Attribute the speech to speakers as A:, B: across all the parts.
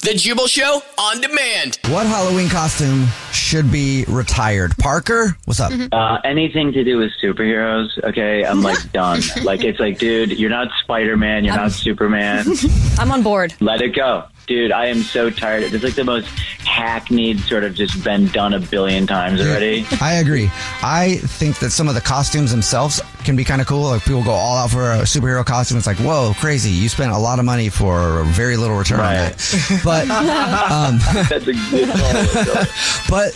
A: The Jubal Show on demand.
B: What Halloween costume should be retired? Parker, what's up?
C: Uh, anything to do with superheroes, okay? I'm like done. like it's like, dude, you're not Spider Man, you're not Superman.
D: I'm on board.
C: Let it go. Dude, I am so tired. It's like the most hackneyed sort of just been done a billion times already.
B: I agree. I think that some of the costumes themselves can be kind of cool. Like people go all out for a superhero costume. It's like, whoa, crazy! You spent a lot of money for very little return on
C: Right.
B: that. But um,
C: That's a good call.
B: but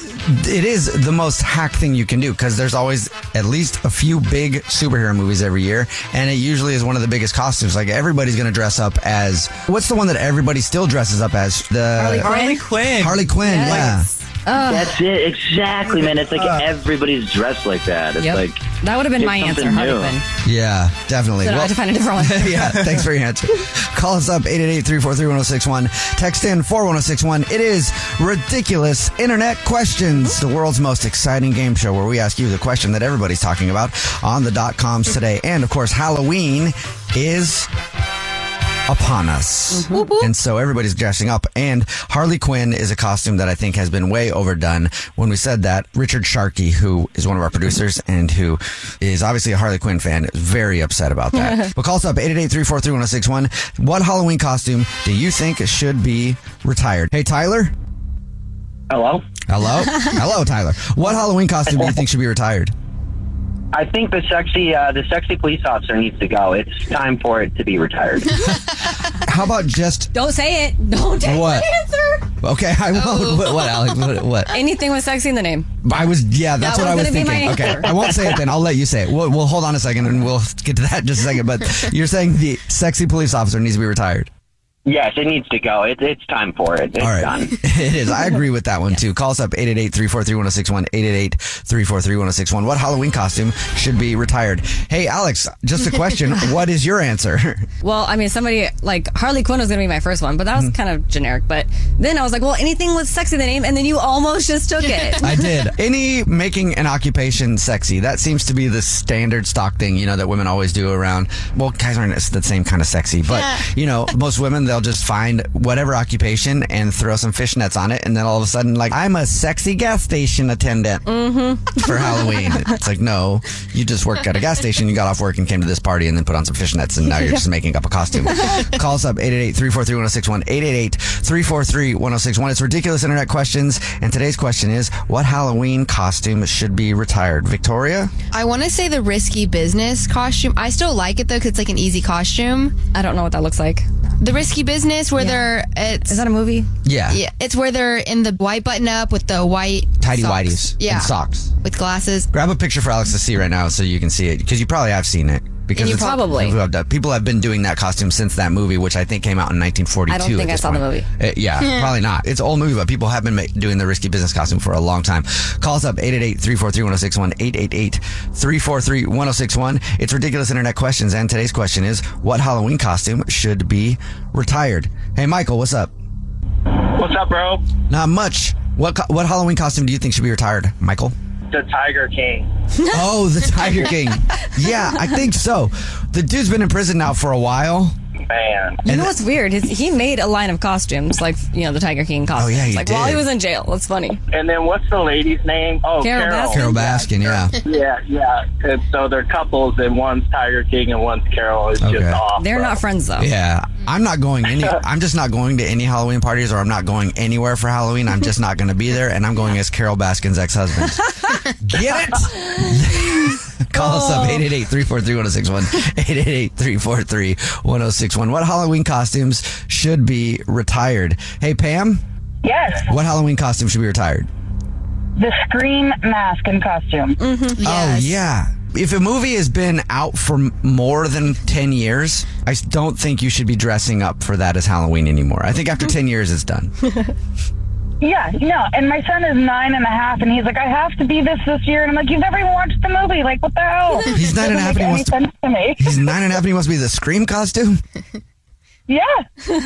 B: it is the most hack thing you can do because there's always at least a few big superhero movies every year, and it usually is one of the biggest costumes. Like everybody's going to dress up as what's the one that everybody still dresses up as? The
D: Harley
E: Quinn.
B: Harley Quinn. Yeah.
C: That's it. Exactly, man. It's like uh. everybody's dressed like that. It's
D: Yep.
C: like
D: That would have been my answer, Harley
C: new.
D: Quinn.
B: Yeah, definitely.
D: So now I have to find a different one.
B: yeah, thanks for your answer. Call us up 888-343-1061. Text in 41061. It is Ridiculous Internet Questions, the world's most exciting game show where we ask you the question that everybody's talking about on the dot coms today. And of course, Halloween is upon us. Mm-hmm. And so everybody's dressing up. And Harley Quinn is a costume that I think has been way overdone. When we said that, Richard Sharkey, who is one of our producers and who is obviously a Harley Quinn fan, is very upset about that. but call us up 888-343-1061. What Halloween costume do you think should be retired? Hey, Tyler?
C: hello.
B: Hello? Hello, Tyler. What Halloween costume do you think should be retired?
C: I think the sexy, uh, the sexy police officer needs to go. It's time for it to be retired.
B: How about just
D: Don't say it. Don't take
B: What?
D: my answer.
B: okay? I won't. What, what Alex? What? what?
D: Anything with sexy in the name.
B: I was, yeah, that's
D: That
B: what I
D: was
B: was
D: gonna be
B: thinking.
D: my
B: Okay,
D: answer.
B: I won't say it then. I'll let you say it. We'll, we'll hold on a second and we'll get to that in just a second. But you're saying the sexy police officer needs to be retired.
C: Yes, it needs to go. It, it's time for it. It's
B: All right.
C: done.
B: it is. I agree with that one too. Call us up 888-343-1061, 888-343-1061. What Halloween costume should be retired? Hey, Alex, just a question. what is your answer?
D: Well, I mean, somebody like Harley Quinn was going to be my first one, but that was
B: Mm-hmm.
D: kind of generic. But then I was like, well, anything with sexy in the name, and then you almost just took it.
B: I did. Any making an occupation sexy. That seems to be the standard stock thing, you know, that women always do around. Well, guys aren't the same kind of sexy, but, you know, most women, they'll just find whatever occupation and throw some fishnets on it. And then all of a sudden, like, I'm a sexy gas station attendant mm-hmm. for Halloween. It's like, no, you just worked at a gas station, you got off work and came to this party and then put on some fishnets and now you're just making up a costume. Call us up 888-343-1061, 888-343-1061. It's ridiculous internet questions. And today's question is, what Halloween costume should be retired? Victoria?
F: I want to say the risky business costume. I still like it though because it's like an easy costume.
D: I don't know what that looks like.
F: The risky business where they're it's
D: Is that a movie?
B: Yeah.
F: yeah it's where they're in the white button up with the white
B: Tidy
F: socks.
B: whities
F: yeah
B: and socks.
F: with glasses.
B: Grab a picture for Alex to see right now so you can see it because you probably have seen it. Because
F: you
B: it's-
D: probably-
B: people have done- people have been doing that costume since that movie, which I think came out in 1942.
D: I don't think I
B: this
D: saw the movie.
B: Uh, yeah, probably not. It's an old movie, but people have been ma- doing the risky business costume for a long time. Call us up 888-343-1061, 888-343-1061. It's ridiculous internet questions, and today's question is, what Halloween costume should be retired? Hey, Michael, what's up?
E: What's up, bro?
B: Not much. What what Halloween costume do you think should be retired, Michael?
E: The Tiger King.
B: Oh, the Tiger King. Yeah, I think so. The dude's been in prison now for a while.
E: Man.
D: You know what's weird? His, he made a line of costumes, like you know the Tiger King oh, costumes.
B: yeah, he
D: like while he was in jail. That's funny.
E: And then what's the lady's name? Oh,
D: Carole
E: Carole.
D: Baskin.
B: Carole Baskin, yeah.
E: Yeah, yeah. And so they're couples, and one's Tiger King and one's Carole. It's
B: Okay.
E: just off.
D: They're
E: bro.
D: not friends though.
B: Yeah, I'm not going any. I'm just not going to any Halloween parties, or I'm not going anywhere for Halloween. I'm just not going to be there, and I'm going as Carole Baskin's ex-husband. Get it? Call us up 888-343-1061. 888-343-1061. What Halloween costumes should be retired? Hey Pam,
G: Yes,
B: what Halloween costume should be retired?
G: the Scream mask and costume. Mm-hmm.
B: Oh yeah. If a movie has been out for more than 10 years, I don't think you should be dressing up for that as Halloween anymore. I think after 10 years it's done.
G: Yeah, no. And my son is nine and a half, and he's like, I have to be this this year. And I'm like, you've never even watched the movie. Like, what the hell?
B: He's nine and a half and he wants to-
G: to me.
B: He's nine and a half and he wants to be the Scream costume?
G: Yeah.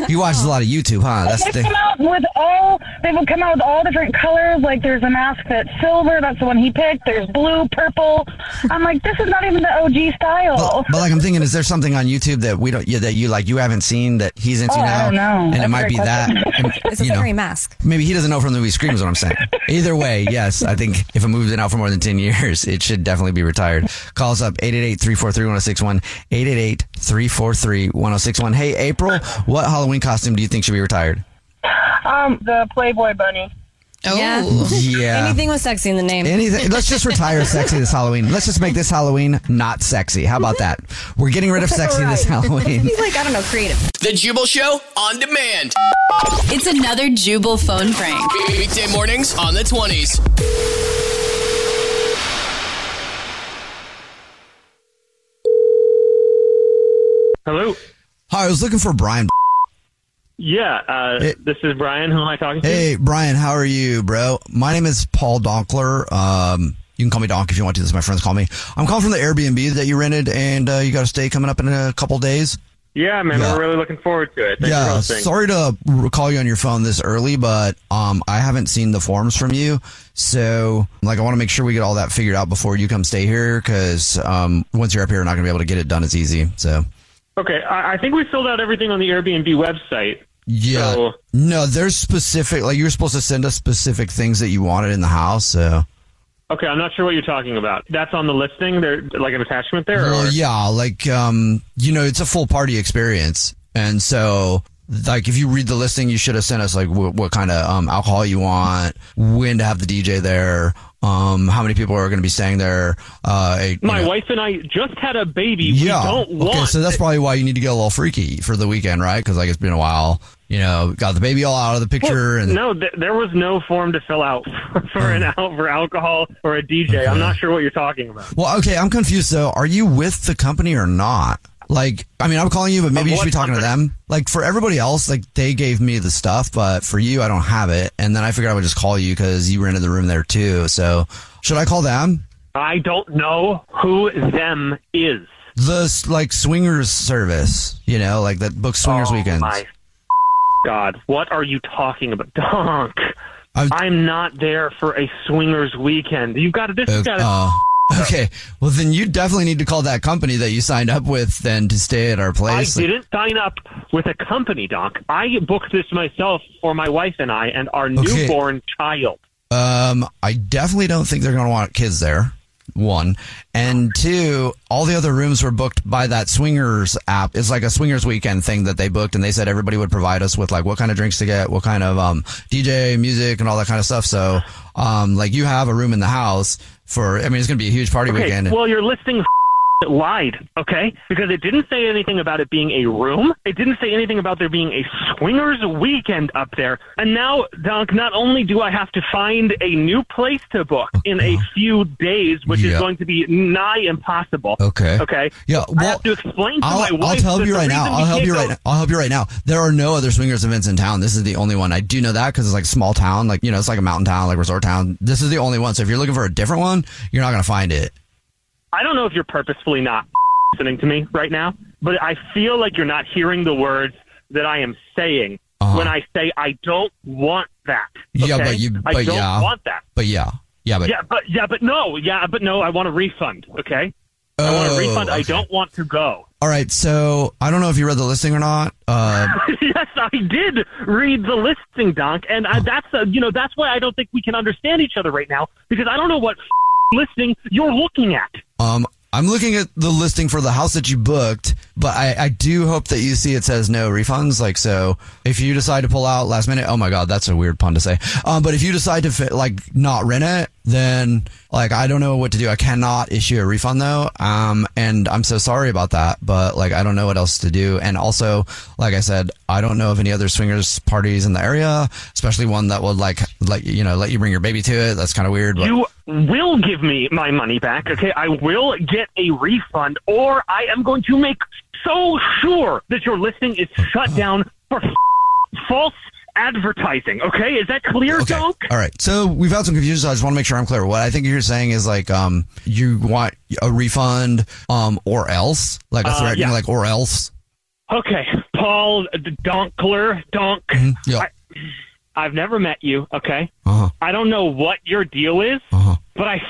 B: He watches a lot of YouTube, huh? That's
G: They've
B: the
G: come out with all. They've come out with all different colors. Like there's a mask that's silver. That's the one he picked. There's blue, purple. I'm like, this is not even the OG style.
B: But, but like I'm thinking, is there something on YouTube that we don't, yeah, that you like, you haven't seen that he's into
G: Oh, I
B: now?
G: don't know.
B: And it
G: That's a
B: might
G: great
B: be that.
G: question.
B: And,
D: It's a
B: you know,
D: scary mask.
B: maybe he doesn't know from the movie Scream is what I'm saying. Either way, yes, I think if a movie's been out for more than 10 years, it should definitely be retired. Call us up 888-343-1061, 888-343-1061. Hey, April, what Halloween costume do you think should be retired?
G: Um, the Playboy bunny.
D: Yeah.
B: Yeah.
D: Anything with sexy in the name.
B: Anything. Let's just retire sexy this Halloween. Let's just make this Halloween not sexy. How about that? We're getting rid of sexy this Halloween.
D: He's like, I don't know, creative.
A: The Jubal Show on demand.
H: It's another Jubal phone prank.
A: Weekday mornings on the 20s.
E: Hello.
B: Hi, I was looking for Brian.
E: Yeah, uh, this is Brian. Who am I talking to?
B: Hey, Brian, how are you, bro? My name is Paul Donkler. Um, you can call me Donk if you want to. This is my friends call me. I'm calling from the Airbnb that you rented, and uh, you got a stay coming up in a couple days.
E: Yeah, man,
B: Yeah.
E: we're really looking forward to it. Thanks
B: yeah, sorry to call you on your phone this early, but um, I haven't seen the forms from you, so like I want to make sure we get all that figured out before you come stay here, because um, once you're up here, we're not gonna be able to get it done as easy. So
E: Okay, I, I think we filled out everything on the Airbnb website.
B: yeah,
E: So-
B: no, there's specific like you were supposed to send us specific things that you wanted in the house, so.
E: Okay, I'm not sure what you're talking about. That's on the listing. There, like an attachment there.
B: Well,
E: or?
B: yeah, like um, you know, it's a full party experience, and so like if you read the listing, you should have sent us like what, what kind of um, alcohol you want, when to have the DJ there, um, how many people are going to be staying there. Uh, a-
E: My
B: know-
E: wife and I just had a baby.
B: yeah.
E: We don't want.
B: okay, so that's probably why you need to get a little freaky for the weekend, right? Because like it's been a while. You know, got the baby all out of the picture, and
E: no, th- there was no form to fill out for, for an al- for alcohol or a DJ. I'm not sure what you're talking about.
B: well, okay, I'm confused. though. are you with the company or not? Like, I mean, I'm calling you, but maybe you should be talking to them. Like, for everybody else, like, they gave me the stuff, but for you, I don't have it. And then I figured I would just call you because you were rented the room there too. So, should I call them?
E: I don't know who them is.
B: The, like, swingers service, you know, like that book swingers
E: oh,
B: weekends.
E: My God, what are you talking about, Donk?
B: I'm-
E: I'm not there for a swingers weekend. You've got to. This has got to.
B: Uh, okay. Well, then you definitely need to call that company that you signed up with then to stay at our place. I
E: didn't sign up with a company, Donk. I booked this myself for my wife and I and our
B: Okay.
E: newborn child.
B: Um, I definitely don't think they're going to want kids there. One and two, all the other rooms were booked by that swingers app. It's like a swingers weekend thing that they booked, and they said everybody would provide us with like what kind of drinks to get, what kind of um DJ music, and all that kind of stuff. So, um, like you have a room in the house for. I mean, it's going to be a huge party
E: Okay,
B: weekend.
E: well, your listing lied, okay? Because it didn't say anything about it being a room. It didn't say anything about there being a swingers weekend up there. And now, Donk, not only do I have to find a new place to book in a few days, which
B: Yeah.
E: is going to be nigh impossible.
B: Okay.
E: Okay.
B: Yeah,
E: I
B: well,
E: have to explain to
B: I'll,
E: my
B: I'll
E: wife.
B: help you right now. I'll help you right now. I'll help you right now. There are no other swingers events in town. This is the only one. I do know that because it's like a small town, like you know, it's like a mountain town, like resort town. This is the only one. So if you're looking for a different one, you're not going to find it.
E: I don't know if you're purposefully not listening to me right now, but I feel like you're not hearing the words that I am saying
B: Uh-huh.
E: when I say I don't want that.
B: Yeah, but you,
E: I
B: but
E: don't
B: yeah,
E: want that.
B: But yeah, yeah, but
E: yeah, but yeah, but no, yeah, but no. I want a refund. Okay, I want a
B: Oh,
E: refund. I don't want to go.
B: all right. So I don't know if you read the listing or not. Uh,
E: yes, I did read the listing, Donk, and I, that's uh, you know that's why I don't think we can understand each other right now because I don't know what listing you're looking at.
B: Um, I'm looking at the listing for the house that you booked, but I, I do hope that you see it says no refunds. Like, so if you decide to pull out last minute, oh my God, that's a weird pun to say. Um, but if you decide to fit, like not rent it, then like, I don't know what to do. I cannot issue a refund though. Um, and I'm so sorry about that, but like, I don't know what else to do. And also, like I said, I don't know of any other swingers parties in the area, especially one that would like, like, you know, let you bring your baby to it. That's kind of weird. But
E: You will give me my money back, okay? I will get a refund, or I am going to make so sure that your listing is shut down for false advertising, okay? Is that clear, Donk?
B: All right. So we've had some confusion. So I just want to make sure I'm clear. What I think you're saying is like, um, you want a refund, um, or else, like a
E: Uh, yeah.
B: like or else.
E: Okay, Paul Donkler, Donk.
B: yeah.
E: I, I've never met you, okay?
B: Uh-huh.
E: I don't know what your deal is, but I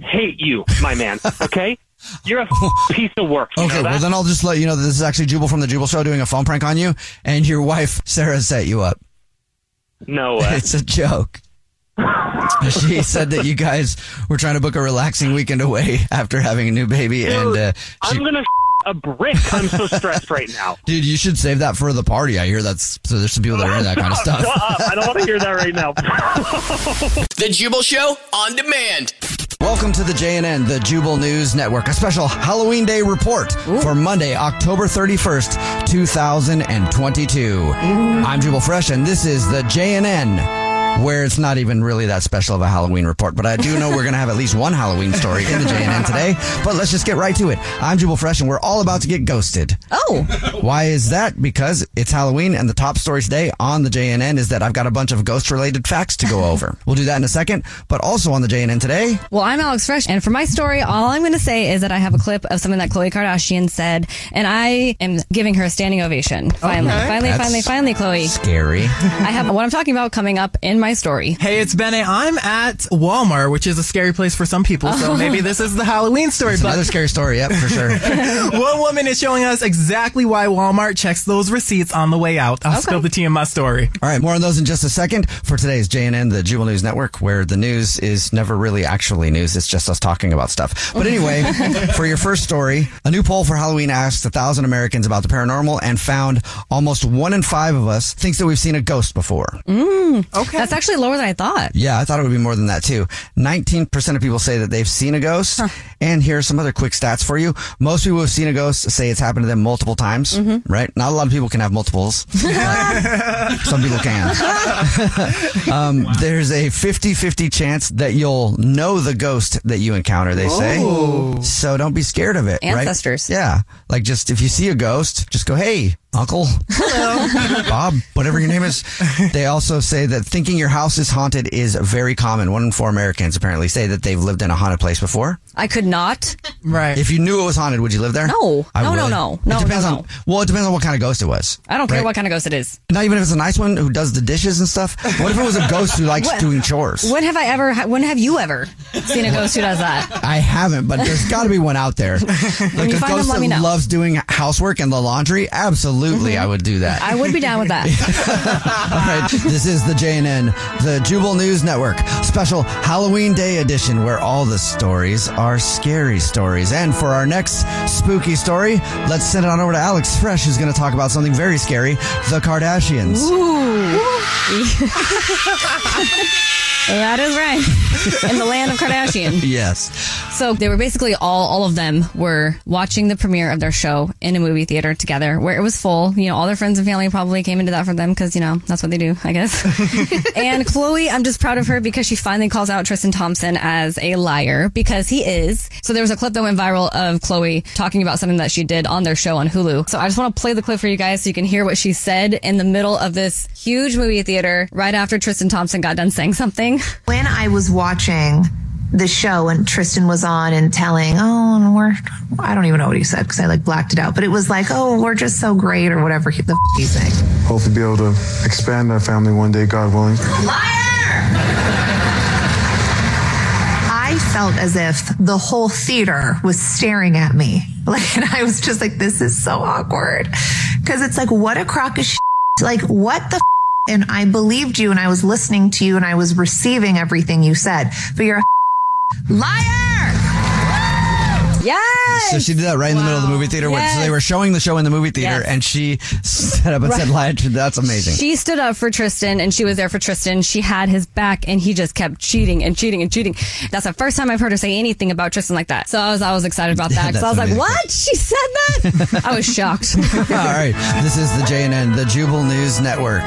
E: hate you, my man, okay? You're a piece of work.
B: Okay. Well, then I'll just let you know that this is actually Jubal from the Jubal Show doing a phone prank on you, and your wife Sarah set you up.
E: No way.
B: it's a joke. she said that you guys were trying to book a relaxing weekend away after having a new baby, and uh, she,
E: I'm gonna a brick. I'm so stressed right now.
B: dude, you should save that for the party. I hear that's so. There's some people that are into that kind of stuff.
E: I don't want to hear that right now.
A: The Jubal Show on demand.
B: Welcome to the JNN, the Jubal News Network, a special Halloween Day report for Monday, October 31st, 2022. I'm Jubal Fresh, and this is the JNN, where it's not even really that special of a Halloween report, but I do know we're going to have at least one Halloween story in the JNN today. But let's just get right to it. I'm Jubal Fresh, and we're all about to get ghosted.
D: Oh.
B: Why is that? Because it's Halloween, and the top story today on the JNN is that I've got a bunch of ghost related facts to go over. we'll do that in a second, but also on the JNN today.
D: Well, I'm Alex Fresh, and for my story, all I'm going to say is that I have a clip of something that Khloe Kardashian said, and I am giving her a standing ovation. Finally,
I: Okay.
D: finally,
I: That's
D: finally, finally, Khloe.
B: Scary.
D: I have what I'm talking about coming up in my story.
I: Hey, it's Bene. I'm at Walmart, which is a scary place for some people. So
D: Oh.
I: maybe this is the Halloween story.
B: It's
I: but
B: another scary story, yep, for sure.
I: one woman is showing us exactly why Walmart checks those receipts on the way out. I'll spill the tea in my story.
B: All right, more on those in just a second. For today's JNN, the Jubal News Network, where the news is never really actually news. It's just us talking about stuff. But anyway, for your first story, a new poll for Halloween asked a thousand Americans about the paranormal and found almost one in five of us thinks that we've seen a ghost before.
D: Mm, okay. That's actually lower than I thought.
B: Yeah, I thought it would be more than that too. 19% of people say that they've seen a ghost. And here are some other quick stats for you. Most people who've seen a ghost say it's happened to them multiple times, right? Not a lot of people can have multiples. some people can. um, there's a 50-50 chance that you'll know the ghost that you encounter, they say.
D: Oh.
B: So don't be scared of it, right?
D: Ancestors.
B: Yeah. Like just if you see a ghost, just go, hey, uncle, Bob, whatever your name is. They also say that thinking your house is haunted is very common. One in four Americans apparently say that they've lived in a haunted place before.
D: I could not.
I: Right.
B: If you knew it was haunted, would you live there?
D: No.
B: I
D: No, no,
B: would.
D: no.
B: It
D: No,
B: depends
D: no,
B: on. Well, it depends on what kind of ghost it was.
D: I don't care
B: right?
D: what kind of ghost it is.
B: Not even if it's a nice one who does the dishes and stuff. What if it was a ghost who likes
D: What-
B: doing chores?
D: When have I ever, when have you ever seen a ghost who does that?
B: I haven't, but there's got to be one out there. Like
D: you
B: a
D: find them,
B: ghost
D: let
B: that
D: me know.
B: loves doing housework and the laundry. Absolutely,
D: Mhm.
B: I would do that.
D: I would be down with that.
B: All right, this is the JNN, the Jubal News Network, special Halloween Day edition, where all the stories are scary stories. And for our next spooky story, let's send it on over to Alex Fresh, who's going to talk about something very scary: the Kardashians.
D: that is right. In the land of Kardashian.
B: Yes.
D: So they were basically all all of them were watching the premiere of their show in a movie theater together where it was full. You know, all their friends and family probably came into that for them because, you know, that's what they do, I guess. and Khloe, I'm just proud of her because she finally calls out Tristan Thompson as a liar because he is. So there was a clip that went viral of Khloe talking about something that she did on their show on Hulu. So I just want to play the clip for you guys so you can hear what she said in the middle of this huge movie theater right after Tristan Thompson got done saying something.
J: When I was watching the show and Tristan was on and telling, oh, and we're, I don't even know what he said because I like blacked it out, but it was like, oh, we're just so great or whatever he, the f- he's saying.
K: Hopefully, be able to expand our family one day, God willing. Liar!
J: I felt as if the whole theater was staring at me. Like, and I was just like, this is so awkward. Cause it's like, what a crock of shit. Like, what the f- and I believed you and I was listening to you and I was receiving everything you said, but you're a liar.
L: Yes.
B: So she did that right in the middle of the movie theater. where- So they were showing the show in the movie theater,
D: Yes.
B: and she stood up and said,
D: Right.
B: That's amazing.
D: She stood up for Tristan and she was there for Tristan. She had his back and he just kept cheating and cheating and cheating. That's the first time I've heard her say anything about Tristan like that. So I was, I was excited about that. Because I was
B: That's
D: like, what? She said that? I was shocked.
B: all right, this is the JNN, the Jubal News Network,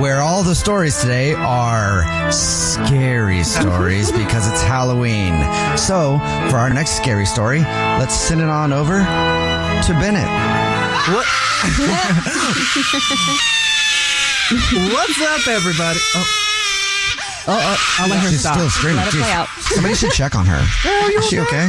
B: where all the stories today are scary stories because it's Halloween. So for our next scary story, let's send it on over to Bennett.
I: What? What's up, everybody? Oh.
B: Oh, oh,
I: I'll let her
B: she's
I: stop.
B: still screaming.
I: Let it
B: Jeez.
I: play out.
B: Somebody should check on her.
I: Girl, you
B: Is she okay?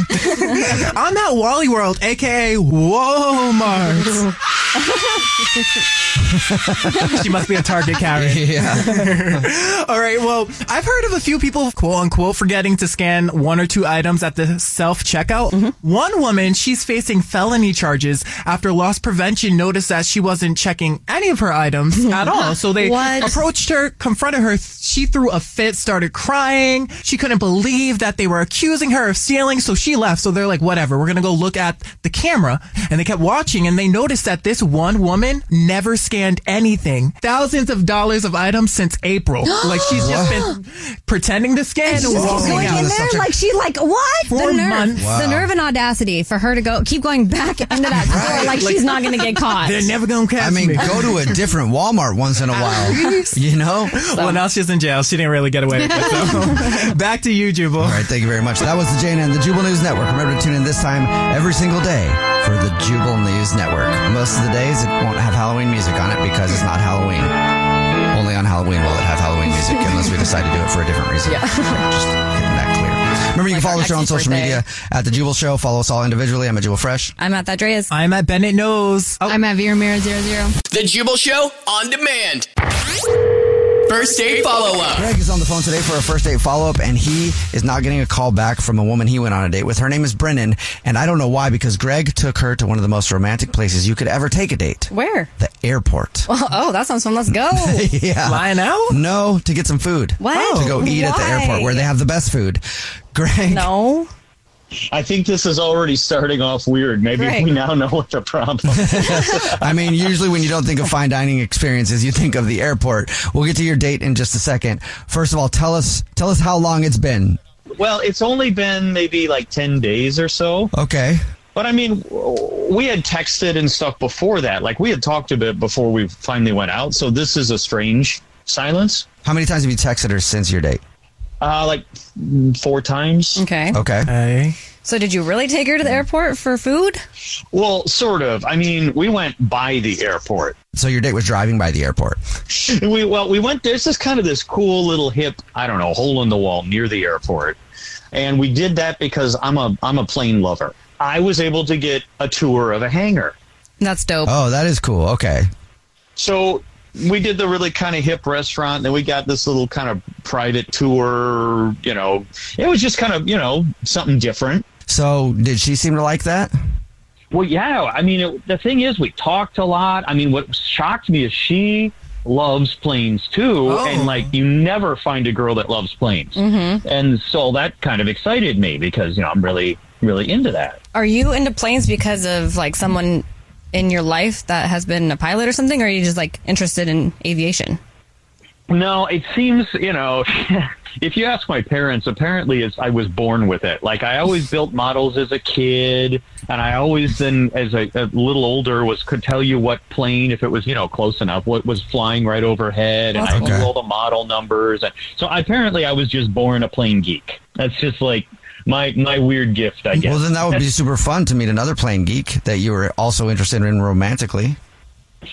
I: I'm at Wally World, aka Walmart. she must be a Target Karen.
B: Yeah.
I: All right. Well, I've heard of a few people, quote unquote, forgetting to scan one or two items at the self checkout. Mm-hmm. One woman, she's facing felony charges after loss prevention noticed that she wasn't checking any of her items at all. So they
D: What?
I: approached her, confronted her. She threw a fit, started crying. She couldn't believe that they were accusing her of stealing. So she left. So they're like, whatever, we're going to go look at the camera. And they kept watching and they noticed that this one woman never scanned anything. Thousands of dollars of items since April. like she's just been pretending to scan and
D: Just
I: walking
D: going
I: out.
D: in there like she like what?
I: Four
D: the nerve,
I: months.
D: the nerve and audacity for her to go keep going back into that store like, she's not going to get caught.
I: They're never gonna catch
B: I mean,
I: me.
B: go to a different Walmart once in a while. You know?
I: Well, now she's in jail. She didn't really get away with it. So. Back to you, Jubal.
B: All right, thank you very much. That was the JNN, the Jubal News Network. Remember to tune in this time every single day for the Jubal News Network. Most of the days it won't have Halloween music on it because it's not Halloween. Only on Halloween will it have Halloween music unless we decide to do it for a different reason.
D: Yeah.
B: Just getting that clear. Remember, you can follow the show on social
D: birthday.
B: media at the Jubal Show. Follow us all individually. I'm at Jubal Fresh.
D: I'm at that Dreas.
I: I'm at Bennett Knows. Oh,
F: I'm at Vera Mira zero zero.
A: The Jubal Show on demand. First date follow up.
B: Greg is on the phone today for a first date follow up, and he is not getting a call back from a woman he went on a date with. Her name is Brennan, and I don't know why because Greg took her to one of the most romantic places you could ever take a date
D: Where?
B: the airport.
D: Oh, oh, that sounds fun. Let's go.
B: yeah.
I: Flying out?
B: No, to get some food.
D: What?
B: To go eat at the
D: Why?
B: airport where they have the best food. Greg.
D: No.
M: I think this is already starting off weird. Maybe
D: Right.
M: we now know what the problem is.
B: I mean, usually when you don't think of fine dining experiences, you think of the airport. We'll get to your date in just a second. First of all, tell us tell us how long it's been.
M: well, it's only been maybe like 10 days or so.
B: Okay.
M: But I mean, we had texted and stuff before that. Like we had talked a bit before we finally went out. So this is a strange silence.
B: How many times have you texted her since your date?
M: Uh, like four times.
D: Okay.
B: Okay.
I: Hey.
D: So did you really take her to the airport for food?
M: Well, sort of. I mean, we went by the airport.
B: So your date was driving by the airport.
M: we well, we went. There's this kind of this cool little hip, I don't know, hole in the wall near the airport, and we did that because I'm a I'm a plane lover. I was able to get a tour of a hangar.
D: That's dope.
B: Oh, that is cool. Okay.
M: So we did the really kind of hip restaurant. Then we got this little kind of private tour. You know, it was just kind of you know something different.
B: So did she seem to like that?
M: Well, yeah. I mean, it, the thing is, we talked a lot. I mean, what shocked me is she loves planes too,
I: Oh.
M: and like you never find a girl that loves planes.
D: Mm-hmm.
M: And so that kind of excited me because you know I'm really really into that.
D: Are you into planes because of like someone in your life that has been a pilot or something, or are you just like interested in aviation?
M: No, it seems, you know, if you ask my parents, apparently it's, I was born with it. Like I always built models as a kid, and I always then, as a, a little older, was could tell you what plane, if it was, you know, close enough, what was flying right overhead, and I knew all the model numbers. And so apparently I was just born a plane geek. That's just like my my weird gift, I guess.
B: Well, then that would be super fun to meet another plane geek that you were also interested in romantically.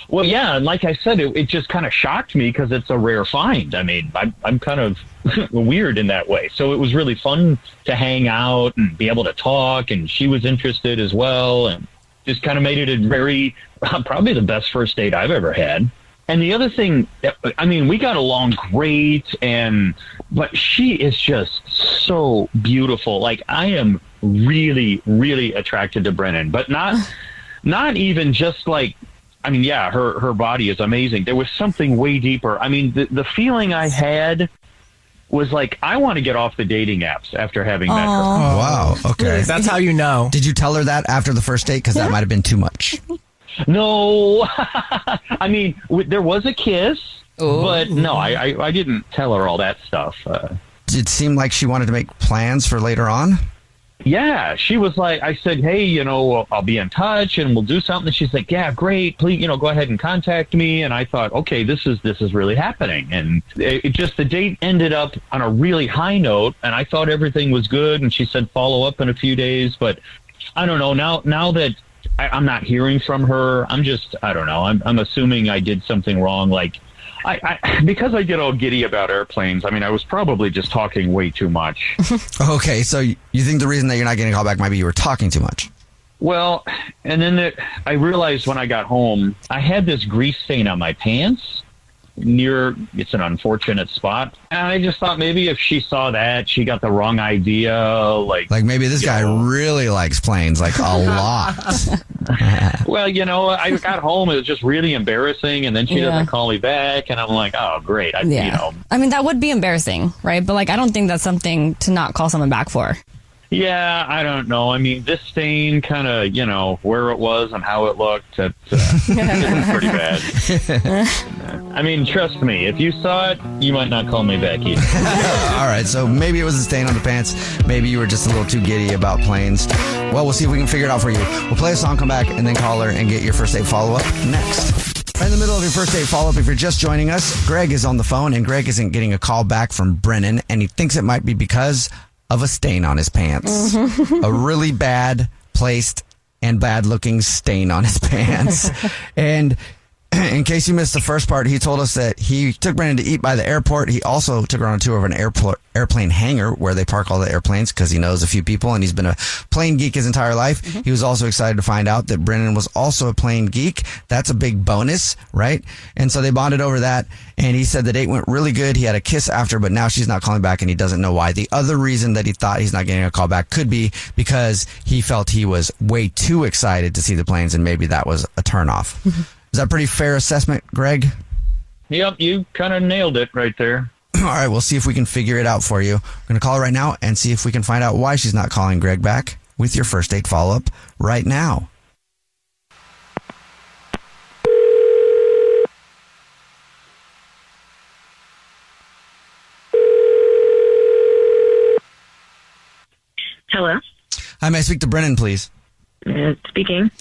M: Well, yeah, and like I said, it, it just kind of shocked me because it's a rare find. I mean, I'm, I'm kind of weird in that way. So it was really fun to hang out and be able to talk, and she was interested as well, and just kind of made it a very, probably the best first date I've ever had. And the other thing, I mean, we got along great, and but she is just so beautiful. Like I am really, really attracted to Brennan, but not, not even just like I mean, yeah, her her body is amazing. There was something way deeper. I mean, the the feeling I had was like I want to get off the dating apps after having met her.
B: Oh, wow. Okay.
I: That's how you know.
B: Did you tell her that after the first date? Because that might have been too much.
M: No, I mean w- there was a kiss, but no, I, I I didn't tell her all that stuff. Uh,
B: Did it seem like she wanted to make plans for later on?
M: Yeah, she was like, I said, hey, you know, I'll be in touch and we'll do something. She's like, yeah, great. Please, you know, go ahead and contact me. And I thought, okay, this is this is really happening. And it, it just the date ended up on a really high note, and I thought everything was good. And she said follow up in a few days, but I don't know. Now now that I, I'm not hearing from her, I'm just I don't know. I'm I'm assuming I did something wrong, like. I, I, because I get all giddy about airplanes. I mean, I was probably just talking way too much.
B: Okay, so you think the reason that you're not getting a call back might be you were talking too much?
M: Well, and then it, I realized when I got home, I had this grease stain on my pants near, it's an unfortunate spot. And I just thought maybe if she saw that, she got the wrong idea. Like,
B: Like maybe this guy really likes planes, like a lot.
M: well, you know, I got home, it was just really embarrassing. And then she
D: Yeah.
M: doesn't call me back. And I'm like, oh, great. I,
D: Yeah.
M: you know,
D: I mean, that would be embarrassing, right? But like, I don't think that's something to not call someone back for.
M: Yeah, I don't know. I mean, this stain kind of, you know, where it was and how it looked, it, uh, it was pretty bad. I mean, trust me, if you saw it, you might not call me back either.
B: All right, so maybe it was a stain on the pants. Maybe you were just a little too giddy about planes. Well, we'll see if we can figure it out for you. We'll play a song, come back, and then call her and get your first date follow up next. In the middle of your first date follow up, if you're just joining us, Greg is on the phone, and Greg isn't getting a call back from Brennan, and he thinks it might be because of a stain on his pants. Mm-hmm. a really bad placed and bad looking stain on his pants. and in case you missed the first part, he told us that he took Brandon to eat by the airport. He also took her on a tour of an airport airplane hangar where they park all the airplanes because he knows a few people and he's been a plane geek his entire life. Mm-hmm. He was also excited to find out that Brennan was also a plane geek. That's a big bonus, right? And so they bonded over that. And he said the date went really good. He had a kiss after, but now she's not calling back and he doesn't know why. The other reason that he thought he's not getting a call back could be because he felt he was way too excited to see the planes and maybe that was a turnoff. Mm-hmm. Is that a pretty fair assessment, Greg?
M: yep, you kind of nailed it right there.
B: All right, we'll see if we can figure it out for you. I'm going to call her right now and see if we can find out why she's not calling Greg back with your first date follow up right now.
N: Hello.
B: Hi, may I speak to Brennan, please?
N: Uh, speaking.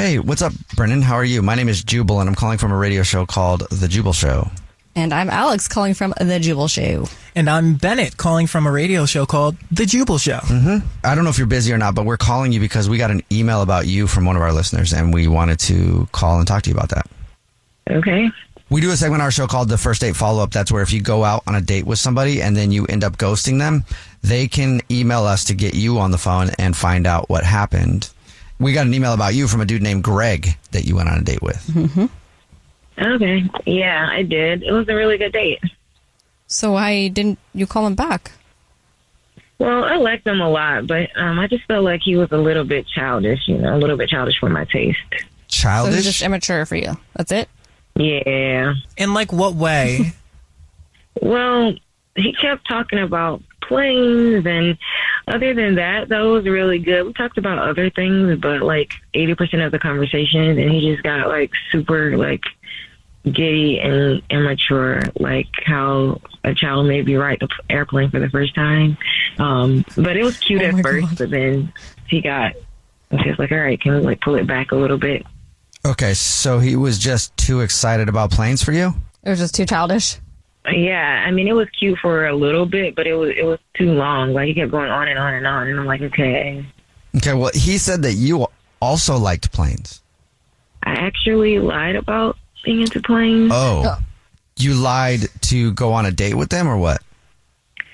B: Hey, what's up, Brennan? How are you? My name is Jubal, and I'm calling from a radio show called The Jubal Show.
D: And I'm Alex calling from The Jubal Show.
I: And I'm Bennett calling from a radio show called The Jubal Show.
B: Mm-hmm. I don't know if you're busy or not, but we're calling you because we got an email about you from one of our listeners, and we wanted to call and talk to you about that.
N: Okay.
B: We do a segment on our show called the first date follow up. That's where if you go out on a date with somebody and then you end up ghosting them, they can email us to get you on the phone and find out what happened. We got an email about you from a dude named Greg that you went on a date with.
D: Mm-hmm.
N: Okay. Yeah, I did. It was a really good date.
D: So why didn't you call him back?
N: Well, I liked him a lot, but um, I just felt like he was a little bit childish, you know, a little bit childish for my taste. Childish?
D: So he's just immature for you. That's it?
N: Yeah.
I: In like what way?
N: Well, he kept talking about planes, and other than that, that was really good. We talked about other things, but like 80% of the conversation, and he just got like super, like, giddy and immature, like how a child may be right the airplane for the first time. Um, but it was cute at first, but then he got, I was just like, all right, can we like pull it back a little bit?
B: Okay, so he was just too excited about planes for you?
D: It was just too childish.
N: Yeah, I mean it was cute for a little bit, but it was it was too long. Like he kept going on and on and on, and I'm like, okay,
B: Okay, well, he said that you also liked planes.
N: I actually lied about being into planes.
B: Oh, you lied to go on a date with them or what?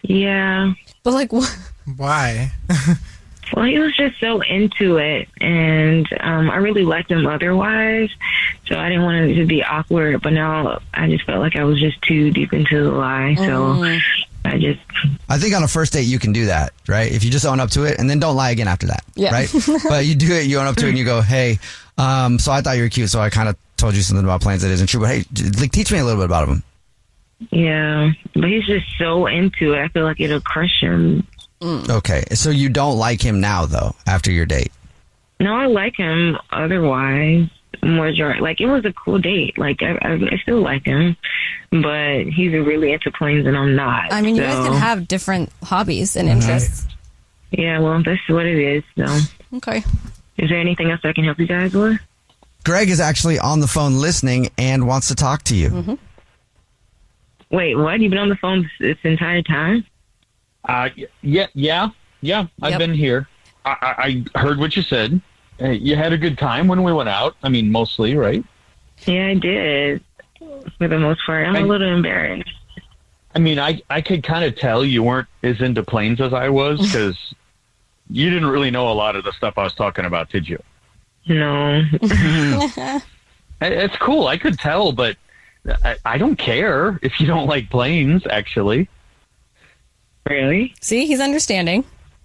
N: Yeah.
D: But like, what?
I: Why?
N: Well, he was just so into it, and um, I really liked him otherwise, so I didn't want it to be awkward. But now I just felt like I was just too deep into the lie, so
B: Mm.
N: I just
B: I think on a first date you can do that, right? If you just own up to it and then don't lie again after that,
N: Yeah.
B: right? but you do it, you own up to it, and you go, "Hey, um, so I thought you were cute, so I kind of told you something about plans that isn't true, but hey, like teach me a little bit about them."
N: yeah. But he's just so into it. I feel like it'll crush him.
B: Okay, so you don't like him now though after your date.
N: No, I like him otherwise. Majority, like it was a cool date. Like I, I, I still like him, but he's really into planes and I'm not.
D: I mean, you guys can have different hobbies and
B: Mm-hmm.
D: interests.
N: Yeah, well, that's what it is. So,
D: Okay.
N: is there anything else I can help you guys with?
B: Greg is actually on the phone listening and wants to talk to you.
D: Mm-hmm.
N: Wait, what? You've been on the phone this, this entire time?
M: Uh, yeah, yeah, yeah. I've
N: Yep.
M: been here. I, I, I heard what you said. Uh, you had a good time when we went out. I mean, mostly, right?
N: Yeah, I did. For the most part, I'm a little embarrassed.
M: I mean, I I could kind of tell you weren't as into planes as I was because you didn't really know a lot of the stuff I was talking about, did you?
N: No.
M: It's cool. I could tell, but I, I don't care if you don't like planes. Actually,
N: really?
D: See, he's understanding.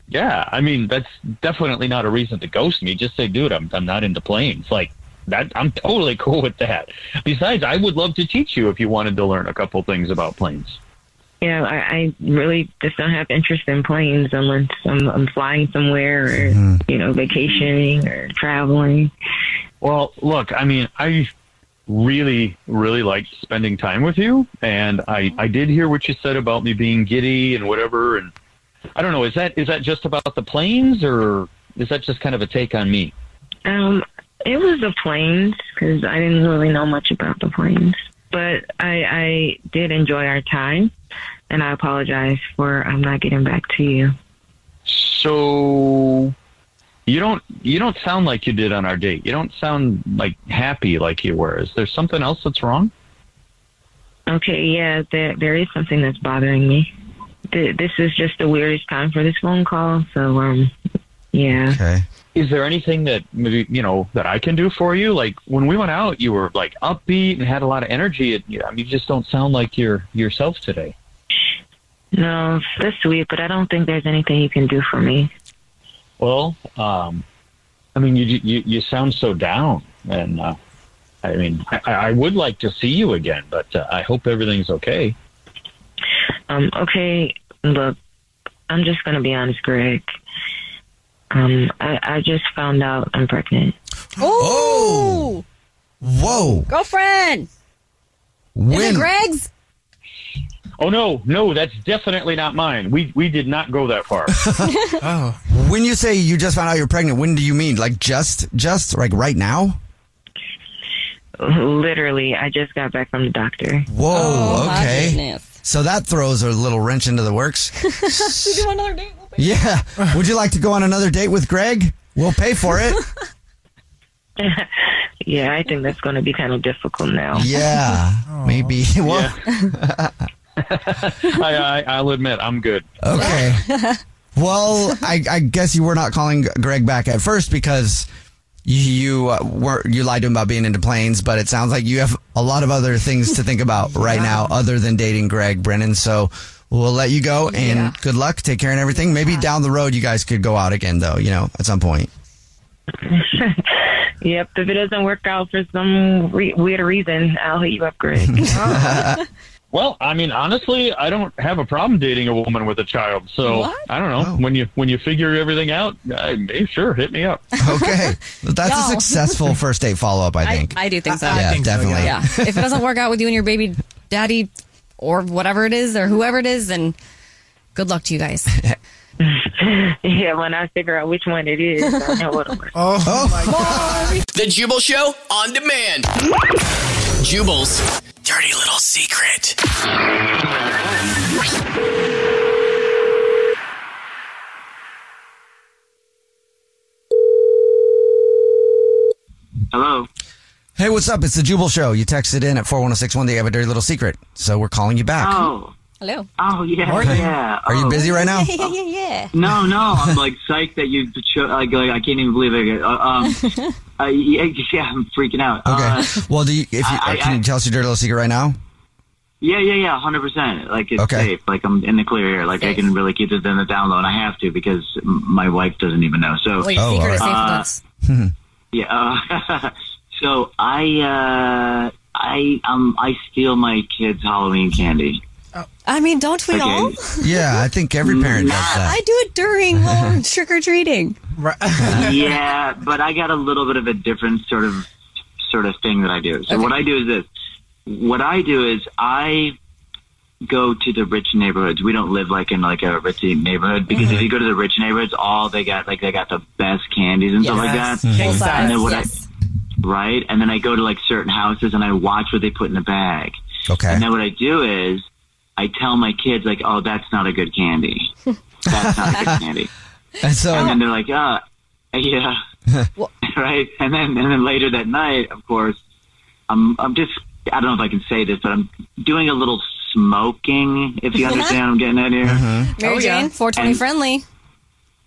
M: yeah. I mean, that's definitely not a reason to ghost me. Just say, dude, I'm I'm not into planes. Like that. I'm totally cool with that. Besides, I would love to teach you if you wanted to learn a couple things about planes.
N: Yeah, I, I really just don't have interest in planes unless I'm, I'm flying somewhere or,
B: Mm-hmm.
N: you know, vacationing or traveling.
M: Well, look, I mean, I really, really liked spending time with you, and I, I did hear what you said about me being giddy and whatever. And I don't know, is that is that just about the planes, or is that just kind of a take on me?
N: Um, it was the planes because I didn't really know much about the planes, but I, I did enjoy our time, and I apologize for I'm not getting back to you.
M: So you don't you don't sound like you did on our date. You don't sound like happy like you were. Is there something else that's wrong?
N: Okay, yeah, there there is something that's bothering me. Th- This is just the weirdest time for this phone call, so um, yeah.
B: Okay.
M: Is there anything that maybe you know that I can do for you? Like when we went out, you were like upbeat and had a lot of energy. It, I mean, you just don't sound like you're yourself today.
N: No, that's sweet, but I don't think there's anything you can do for me.
M: Well, um, I mean, you you you sound so down, and uh, I mean, I, I would like to see you again, but uh, I hope everything's okay.
N: Um, okay, look, I'm just gonna be honest, Greg. Um, I, I just found out I'm pregnant.
D: Oh!
B: Whoa!
D: Girlfriend! Is
B: When
D: it Greg's?
M: Oh no, no, that's definitely not mine. We we did not go that far.
B: oh. When you say you just found out you're pregnant, when do you mean? Like just just like right now?
N: Literally, I just got back from the doctor.
B: Whoa,
D: Oh, my
B: okay.
D: goodness.
B: So that throws a little wrench into the works.
D: Should we do another date?
B: yeah. Would you like to go on another date with Greg? We'll pay for it.
N: Yeah, I think that's going to be kind of difficult now.
B: Yeah. Maybe. Well,
M: I, I I'll admit I'm good.
B: Okay. Well, I, I guess you were not calling Greg back at first because you, uh, were you lied to him about being into planes, but it sounds like you have a lot of other things to think about right now other than dating Greg Brennan. So we'll let you go and
N: Yeah.
B: good luck. Take care and everything. Maybe down the road you guys could go out again though, you know, at some point.
N: Yep, if it doesn't work out for some re- weird reason, I'll hit you up, Greg.
M: Well, I mean, honestly, I don't have a problem dating a woman with a child. So
D: What?
M: I don't know. When you when you figure everything out, uh, hey, sure, hit me up.
B: Okay. That's a successful first date follow up, I think.
D: I, I do think so.
B: yeah, definitely.
D: Yeah. if it doesn't work out with you and your baby daddy or whatever it is or whoever it is, then good luck to you guys.
N: yeah, when I figure out which one it is, I know what'll work.
B: Oh,
A: The Jubal Show on demand. Jubal's dirty little secret.
C: Hello.
B: Hey, what's up? It's the Jubal Show. You texted in at 41061 that you have a dirty little secret. So we're calling you back.
O: Oh.
D: Hello.
O: Oh yeah,
B: Morning.
O: yeah.
B: Are you
O: Oh.
B: busy right now?
D: yeah, yeah, yeah.
O: No, no. I'm like psyched that you. Cho- like, like I can't even believe it. Uh, um, uh, yeah, yeah, I'm freaking out.
B: Okay.
O: Uh,
B: well, do you, if you,
O: I- I-
B: can you tell us your dirty little secret right now?
O: yeah, yeah, yeah. Hundred percent. Like it's
B: Okay.
O: safe. Like I'm in the clear here. Like I can really keep this in the down low, and I have to because my wife doesn't even know. So.
D: Well, your
B: Oh,
D: secret is safe with
O: Uh,
D: us.
O: Yeah. Uh, so I, uh, I, um, I steal my kids' Halloween candy.
D: I mean, don't we
O: Okay.
D: all?
B: Yeah, I think every parent does that.
D: I do it during trick or treating.
O: yeah, but I got a little bit of a different sort of sort of thing that I do. So
D: Okay.
O: what I do is this. What I do is I go to the rich neighborhoods. We don't live like in like a rich neighborhood because
D: Mm-hmm.
O: if you go to the rich neighborhoods, all they got like they got the best candies and stuff like that.
I: Yes. King size.
O: And then what
D: yes.
O: I right, and then I go to like certain houses and I watch what they put in the bag.
B: Okay.
O: And then what I do is I tell my kids like, "Oh, that's not a good candy. That's not a good candy."
B: And so,
O: and then they're like, "Ah, yeah." right? And then and then later that night, of course, I'm I'm just I don't know if I can say this, but I'm doing a little smoking. If you understand, I'm getting at here.
D: Mary
I: Oh, yeah.
D: Jane, 420
O: And-
D: friendly.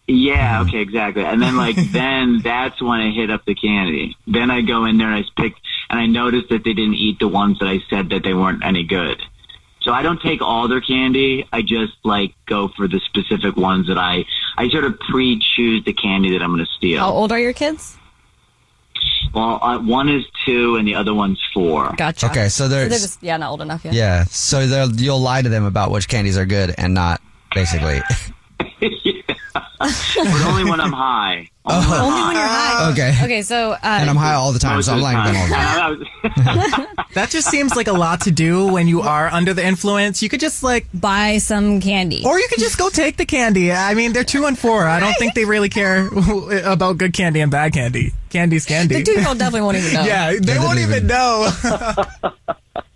O: Yeah, okay, exactly. And then like then that's when I hit up the candy. Then I go in there and I pick and I noticed that they didn't eat the ones that I said that they weren't any good. So I don't take all their candy. I just like go for the specific ones that I I sort of pre-choose the candy that I'm going to steal.
D: How old are your kids?
O: Well, uh, one is two and the other one's four.
D: Gotcha.
B: okay, so
D: So they're just yeah, not old enough yet.
B: yeah, so they'll- you'll lie to them about which candies are good and not, basically.
O: but only when I'm high. Only when I'm
D: Only when you're high.
B: Okay.
D: Okay, so uh,
B: And I'm high all the time, so I'm
O: of the
B: lying to all the time.
O: time. And I was-
I: That just seems like a lot to do when you are under the influence. You could just like,
D: buy some candy.
I: or you could just go take the candy. I mean, they're two and four. I don't think they really care about good candy and bad candy. Candy's candy.
D: the two year old definitely won't even know.
I: Yeah, they
B: They
I: won't even
B: even-
I: know.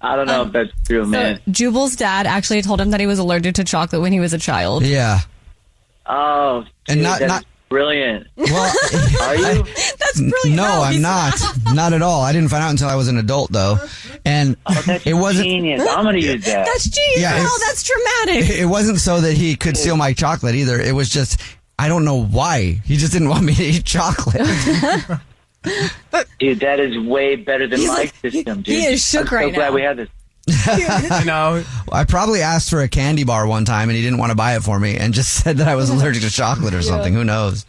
O: I don't know if that's true,
D: So
O: man.
D: Jubal's dad actually told him that he was allergic to chocolate when he was a child.
B: Yeah.
O: Oh,
B: And not-
O: that's
B: not-
O: brilliant.
B: Well,
O: Are you?
D: That's brilliant.
B: no, I'm not. Not at all. I didn't find out until I was an adult, though. And
O: Oh, that's
B: it wasn't.
O: genius. I'm going to use that.
D: That's genius.
B: Yeah,
D: oh, that's dramatic.
B: It wasn't so that he could steal my chocolate either. It was just I don't know why. He just didn't want me to eat chocolate.
O: Dude, that is way better than
D: He's
O: my
D: like-
O: system, dude.
D: he is shook
O: I'm so
D: right
O: glad
D: now.
O: we had this.
I: you know,
B: I probably asked for a candy bar one time and he didn't want to buy it for me and just said that I was allergic to chocolate or something. Who knows?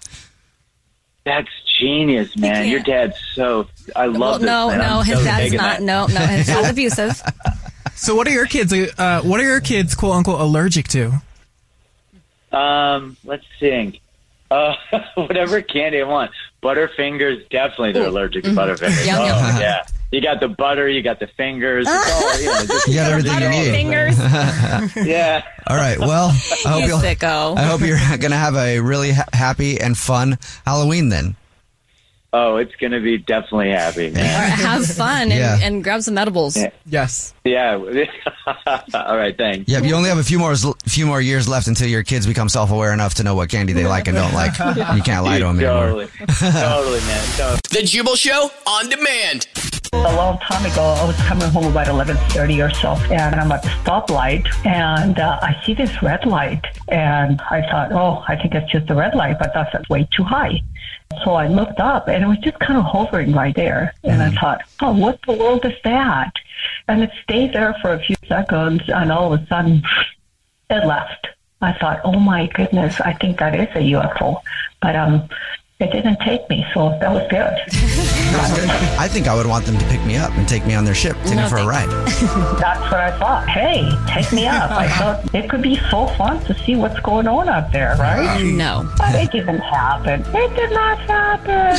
O: That's genius, man. Your dad's so. I love
D: Well,
O: this.
D: no,
O: man.
D: no, his
O: so
D: dad's not.
O: that.
D: No, no, his dad's abusive.
I: so what are your kids? Uh, what are your kids, quote unquote, allergic to?
O: Um, let's think. Uh, whatever candy I want. Butterfingers, definitely they're allergic to Butterfingers.
D: Yum,
O: oh,
D: yum.
O: yeah. You got the butter, you got the fingers. All, you know, just,
B: You got everything you need.
D: Fingers.
O: yeah.
B: All right. Well, I hope
D: You
B: you'll,
D: sicko.
B: I hope you're going to have a really ha- happy and fun Halloween then.
O: Oh, it's going to be definitely happy, man.
D: right, have fun and,
B: Yeah.
D: and grab some edibles.
O: Yeah.
I: Yes.
O: Yeah. all right, thanks.
B: Yep. You only have a few more few more years left until your kids become self aware enough to know what candy they like and don't like. You can't lie to them anymore.
O: Totally. totally, man. Totally.
A: The Jubal Show on demand.
G: A long time ago, I was coming home about 11:30 or so, and I'm at the stoplight, and uh, I see this red light, and I thought, oh, I think it's just a red light, but that's way too high. So I looked up, and it was just kind of hovering right there, and I thought, oh, what the world is that? And it stayed there for a few seconds, and all of a sudden, it left. I thought, oh my goodness, I think that is a UFO, but um, it didn't take me, so that was good.
B: I think I would want them to pick me up and take me on their ship, take
D: No,
B: me for a ride.
G: That's what I thought. Hey, take me up. I thought it could be so fun to see what's going on out there, right?
D: No.
G: But it didn't happen. It did not happen.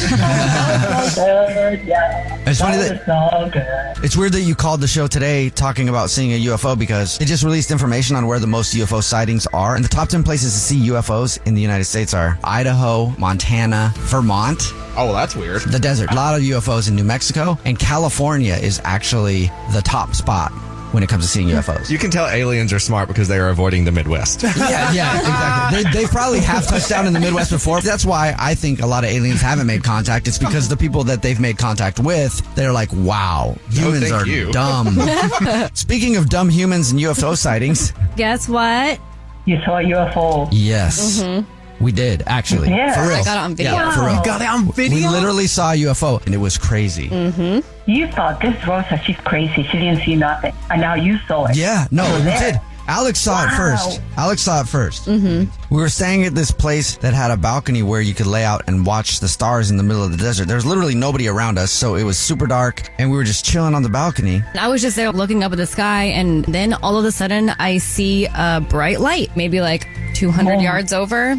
G: That was all good. Yeah.
B: It's funny
G: that
B: that-
G: was all good.
B: It's weird that you called the show today talking about seeing a UFO because they just released information on where the most UFO sightings are. And the top 10 places to see UFOs in the United States are Idaho, Montana, Vermont,
I: Oh, that's weird.
B: the desert. A lot of UFOs in New Mexico. And California is actually the top spot when it comes to seeing UFOs.
P: You can tell aliens are smart because they are avoiding the Midwest.
B: yeah, yeah, exactly. They, they probably have touched down in the Midwest before. That's why I think a lot of aliens haven't made contact. It's because the people that they've made contact with, they're like, wow, oh, humans
P: thank
B: are
P: you.
B: dumb. Speaking of dumb humans and UFO sightings,
D: Guess what?
G: You saw a UFO.
B: yes, mm-hmm. We did actually.
G: Yeah.
B: For real.
D: I got it on video.
B: Yeah, for real.
G: You
I: got it on video?
B: We literally saw a UFO and it was crazy.
D: Mm-hmm.
G: You thought this Rosa, she's crazy. She didn't see nothing. And now you saw it.
B: Yeah, no,
G: were
B: we did. Alex saw it first. Alex saw it 1st Mm-hmm. We were staying at this place that had a balcony where you could lay out and watch the stars in the middle of the desert. There was literally nobody around us, so it was super dark, and we were just chilling on the balcony.
D: I was just there looking up at the sky, and then all of a sudden, I see a bright light, maybe like 200
G: Oh.
D: yards over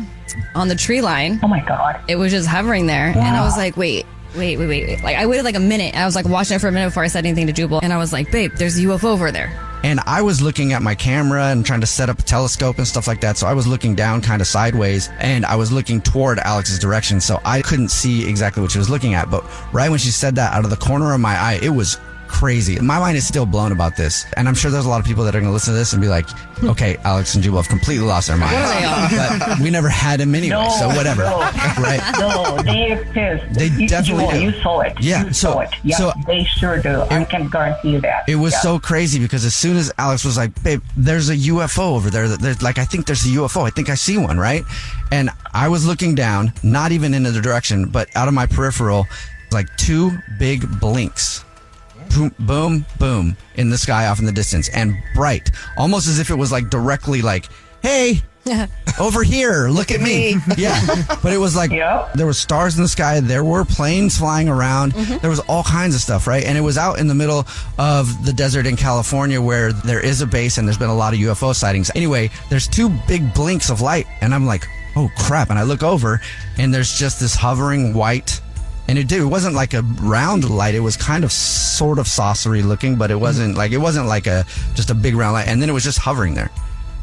D: on the tree line.
G: Oh my God.
D: It was just hovering there. And I was like, wait. Wait, wait, wait, wait. Like, I waited like a minute. I was like watching it for a minute before I said anything to Jubal. And I was like, babe, there's a UFO over there.
B: And I was looking at my camera and trying to set up a telescope and stuff like that. So I was looking down kind of sideways and I was looking toward Alex's direction. So I couldn't see exactly what she was looking at. But right when she said that out of the corner of my eye, it was crazy. My mind is still blown about this. And I'm sure there's a lot of people that are going to listen to this and be like, okay, Alex and Jubal have completely lost their minds.
G: What are they on?
B: But we never had him anyway.
G: No,
B: so whatever.
G: no.
B: right.
G: No, they exist.
B: They
G: you,
B: definitely
G: you,
B: do.
G: You saw it.
B: Yeah,
G: You
B: so-
G: saw it. Yeah,
B: so-
G: they sure do. I can guarantee you that.
B: It was
G: Yeah.
B: so crazy because as soon as Alex was like, "Babe, there's a UFO over there," that there's like, I think there's a UFO. I think I see one, right? And I was looking down, not even in the direction, but out of my peripheral, like two big blinks. Boom, boom, boom in the sky off in the distance and bright, almost as if it was like directly like, "Hey, over here, look at me." yeah, but it was like there were stars in the sky, there were planes flying around, mm-hmm. there was all kinds of stuff, right? And it was out in the middle of the desert in California where there is a base and there's been a lot of UFO sightings. Anyway, there's two big blinks of light, and I'm like, "Oh crap!" And I look over, and there's just this hovering white. And it did. It wasn't like a round light. It was kind of sort of saucery looking, but it wasn't like it wasn't like a just a big round light. And then it was just hovering there.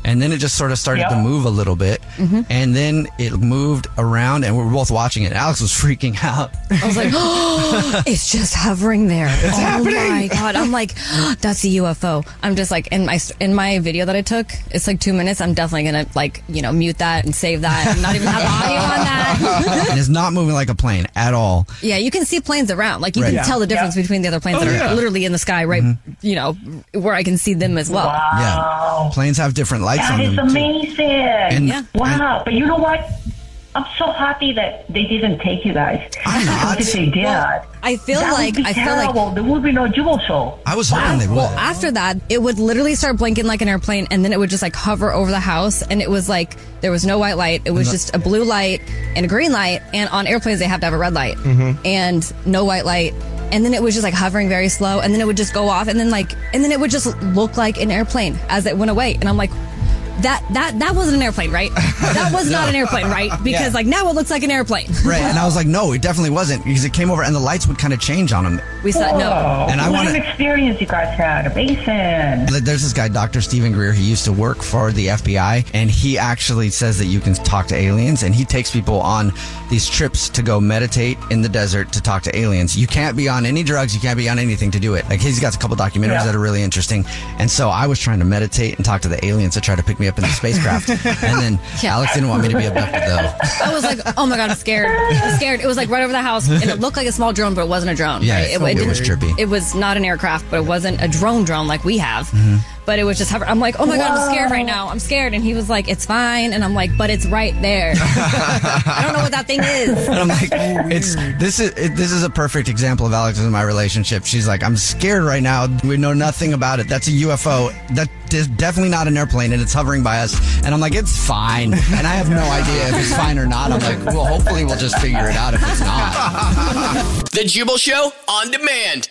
B: And then it just sort of started to move a little bit.
D: Mm-hmm.
B: And then it moved around, and we were both watching it. Alex was freaking out.
D: I was like, oh, it's just hovering there.
B: It's
D: oh
B: happening.
D: my god! I'm like, that's a UFO. I'm just like in my in my video that I took. It's like two minutes. I'm definitely gonna like you know mute that and save that and not even have audio on that.
B: and it's not moving like a plane at all.
D: Yeah, you can see planes around. Like you
B: Right.
D: can
B: Yeah.
D: tell the difference
G: Yeah.
D: between the other planes
B: Oh,
D: that are
B: yeah.
D: literally in the sky, right? You know, where I can see them as well.
B: Yeah. Planes have different lights
G: That
B: on
G: is
B: them. too.
G: amazing.
B: And- Yeah.
G: Wow. but you know what? I'm so happy that they didn't take you guys.
B: I'm not.
G: If they did,
D: I feel
G: that
D: like
G: would be
D: I feel like
G: there would be no Jubal show.
B: I was hoping they would.
D: Well, after that, it would literally start blinking like an airplane, and then it would just like hover over the house, and it was like there was no white light. It was
B: the-
D: just a blue light and a green light. And on airplanes, they have to have a red light
B: Mm-hmm.
D: and no white light. And then it was just like hovering very slow, and then it would just go off, and then like, and then it would just look like an airplane as it went away. And I'm like, that that that wasn't an airplane, right? That was not an airplane, right? Because
B: Yeah.
D: like now it looks like an airplane.
B: Right. And I was like, no, it definitely wasn't because it came over and the lights would kind of change on them.
D: We said no.
B: And I
G: what
B: want
G: an experience you guys had. Amazing.
B: Like, There's this guy, Dr. Stephen Greer. He used to work for the FBI, and he actually says that you can talk to aliens, and he takes people on these trips to go meditate in the desert to talk to aliens. You can't be on any drugs, you can't be on anything to do it. Like he's got a couple documentaries
G: Yeah.
B: that are really interesting, and so I was trying to meditate and talk to the aliens to try to pick me up in the spacecraft, and then
D: Yeah.
B: Alex didn't want me to be abducted though.
D: I was like, oh my god, I'm scared. I'm scared. It was like right over the house, and it looked like a small drone, but it wasn't a drone.
B: Yeah,
D: right?
B: it- it
D: didn't-
B: was trippy.
D: It was not an aircraft, but it wasn't a drone drone like we have.
B: Mm-hmm.
D: But it was just hover. I'm like, oh my god, I'm scared right now. I'm scared, and he was like, it's fine, and I'm like, but it's right there. I don't know what that thing is.
B: And I'm like, it's this is it, this is a perfect example of Alex and my relationship. She's like, I'm scared right now. We know nothing about it. That's a UFO. That is definitely not an airplane, and it's hovering by us. And I'm like, it's fine. And I have no idea if it's fine or not. I'm like, well, hopefully we'll just figure it out if it's not.
A: The Jubal Show on demand.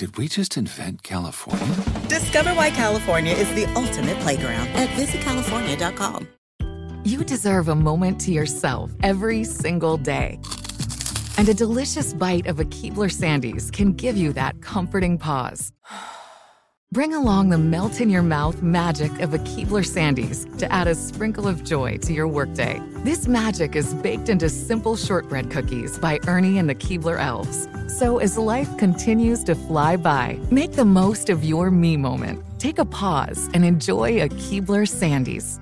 Q: Did we just invent California?
R: Discover why California is the ultimate playground at visitcalifornia.com.
S: You deserve a moment to yourself every single day. And a delicious bite of a Keebler Sandies can give you that comforting pause. Bring along the melt in your mouth magic of a Keebler Sandies to add a sprinkle of joy to your workday. This magic is baked into simple shortbread cookies by Ernie and the Keebler Elves. So as life continues to fly by, make the most of your me moment. Take a pause and enjoy a Keebler Sandies.